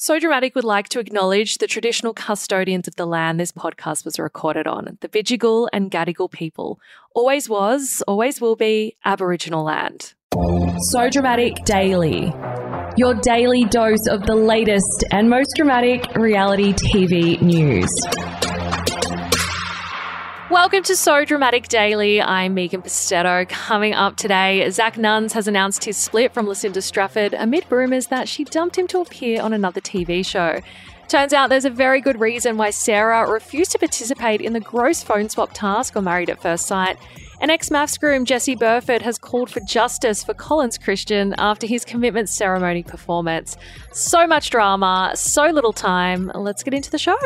So Dramatic would like to acknowledge the traditional custodians of the land this podcast was recorded on, the Bidjigal and Gadigal people. Always was, always will be Aboriginal land. So Dramatic Daily. Your daily dose of the latest and most dramatic reality TV news. Welcome to So Dramatic Daily. I'm Megan Pistetto. Coming up today, Zac Nunns has announced his split from Lucinda Strafford amid rumours that she dumped him to appear on another TV show. Turns out there's a very good reason why Sara refused to participate in the gross phone swap task on Married at First Sight. And ex MAFS groom Jesse Burford has called for justice for Collins Christian after his commitment ceremony performance. So much drama, so little time. Let's get into the show.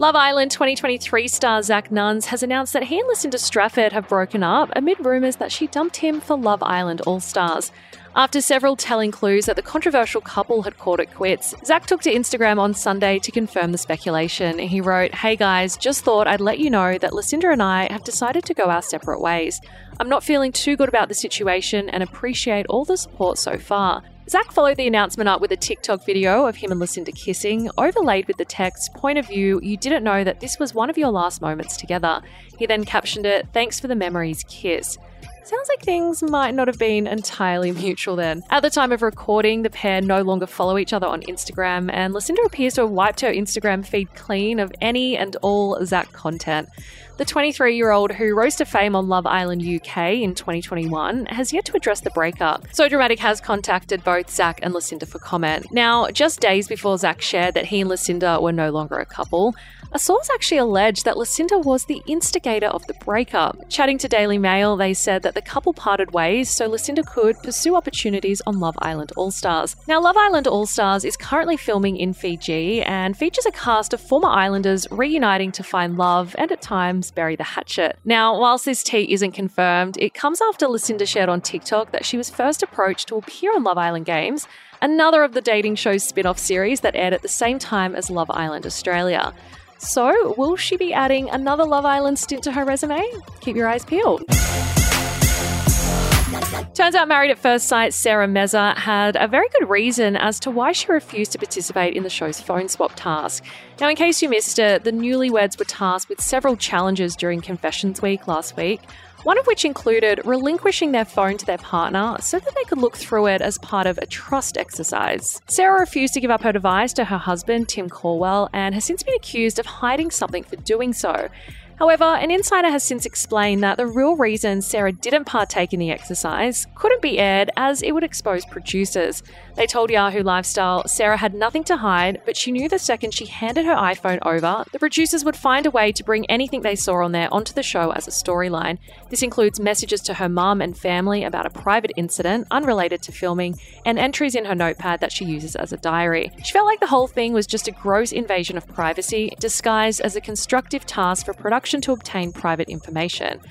Love Island 2023 star Zac Nunns has announced that he and Lucinda Strafford have broken up amid rumours that she dumped him for Love Island All Stars. After several telling clues that the controversial couple had called it quits, Zac took to Instagram on Sunday to confirm the speculation. He wrote, Hey guys, just thought I'd let you know that Lucinda and I have decided to go our separate ways. I'm not feeling too good about the situation and appreciate all the support so far. Zac followed the announcement up with a TikTok video of him and Lucinda kissing, overlaid with the text, Point of view, you didn't know that this was one of your last moments together. He then captioned it, Thanks for the memories, kiss. Sounds like things might not have been entirely mutual then. At the time of recording, the pair no longer follow each other on Instagram, and Lucinda appears to have wiped her Instagram feed clean of any and all Zac content. The 23 year old who rose to fame on Love Island UK in 2021 has yet to address the breakup. So Dramatic has contacted both Zac and Lucinda for comment. Now, just days before Zac shared that he and Lucinda were no longer a couple, a source actually alleged that Lucinda was the instigator of the breakup. Chatting to Daily Mail, they said that the couple parted ways so Lucinda could pursue opportunities on Love Island All Stars. Now, Love Island All Stars is currently filming in Fiji and features a cast of former Islanders reuniting to find love and at times bury the hatchet. Now, whilst this tea isn't confirmed, it comes after Lucinda shared on TikTok that she was first approached to appear on Love Island Games, another of the dating show's spin off series that aired at the same time as Love Island Australia. So, will she be adding another Love Island stint to her resume? Keep your eyes peeled. Turns out Married at First Sight Sara Mesa had a very good reason as to why she refused to participate in the show's phone swap task. Now, in case you missed it, the newlyweds were tasked with several challenges during Confessions Week last week, one of which included relinquishing their phone to their partner so that they could look through it as part of a trust exercise. Sara refused to give up her device to her husband, Tim Calwell, and has since been accused of hiding something for doing so. However, an insider has since explained that the real reason Sara didn't partake in the exercise couldn't be aired as it would expose producers. They told Yahoo Lifestyle Sara had nothing to hide, but she knew the second she handed her iPhone over, the producers would find a way to bring anything they saw on there onto the show as a storyline. This includes messages to her mum and family about a private incident unrelated to filming and entries in her notepad that she uses as a diary. She felt like the whole thing was just a gross invasion of privacy disguised as a constructive task for production to obtain private information.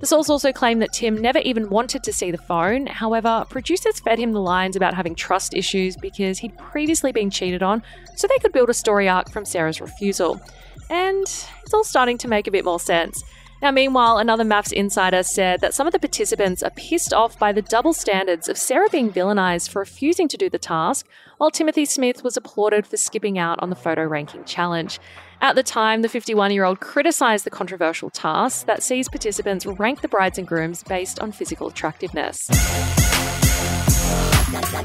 The source also claimed that Tim never even wanted to see the phone. However, producers fed him the lines about having trust issues because he'd previously been cheated on, so they could build a story arc from Sara's refusal. And it's all starting to make a bit more sense. Now, meanwhile, another MAFS insider said that some of the participants are pissed off by the double standards of Sara being villainized for refusing to do the task, while Timothy Smith was applauded for skipping out on the photo ranking challenge. At the time, the 51 year old criticised the controversial task that sees participants rank the brides and grooms based on physical attractiveness.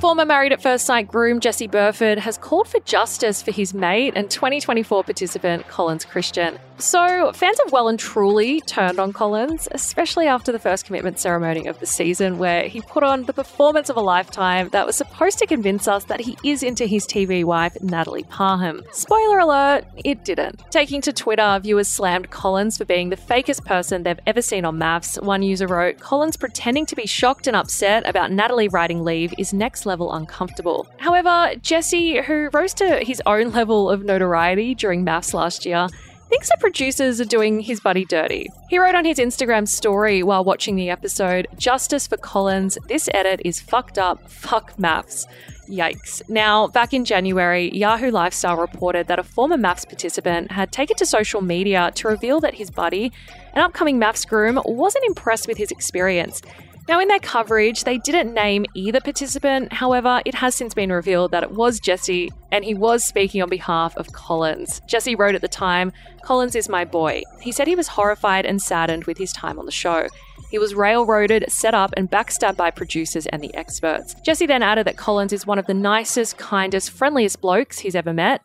Former Married at First Sight groom Jesse Burford has called for justice for his mate and 2024 participant Collins Christian. So, fans have well and truly turned on Collins, especially after the first commitment ceremony of the season, where he put on the performance of a lifetime that was supposed to convince us that he is into his TV wife, Natalie Parham. Spoiler alert, it didn't. Taking to Twitter, viewers slammed Collins for being the fakest person they've ever seen on MAFS. One user wrote, Collins pretending to be shocked and upset about Natalie writing leave is next level uncomfortable. However, Jesse, who rose to his own level of notoriety during MAFS last year, thinks the producers are doing his buddy dirty. He wrote on his Instagram story while watching the episode Justice for Collins, this edit is fucked up, fuck MAFS. Yikes. Now, back in January, Yahoo Lifestyle reported that a former MAFS participant had taken to social media to reveal that his buddy, an upcoming MAFS groom, wasn't impressed with his experience. Now, in their coverage, they didn't name either participant. However, it has since been revealed that it was Jesse and he was speaking on behalf of Collins. Jesse wrote at the time Collins is my boy. He said he was horrified and saddened with his time on the show. He was railroaded, set up, and backstabbed by producers and the experts. Jesse then added that Collins is one of the nicest, kindest, friendliest blokes he's ever met.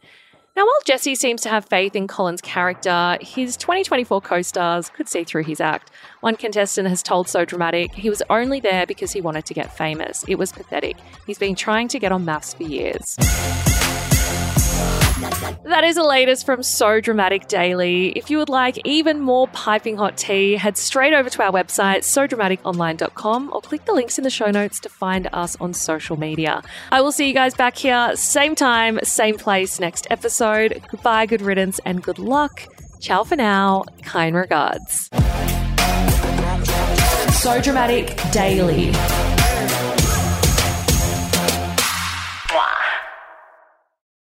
Now, while Jesse seems to have faith in Collins' character, his 2024 co stars could see through his act. One contestant has told So Dramatic he was only there because he wanted to get famous. It was pathetic. He's been trying to get on MAFS for years. That is the latest from So Dramatic Daily. If you would like even more piping hot tea, head straight over to our website, sodramaticonline.com, or click the links in the show notes to find us on social media. I will see you guys back here, same time, same place next episode. Goodbye, good riddance, and good luck. Ciao for now. Kind regards. So Dramatic Daily.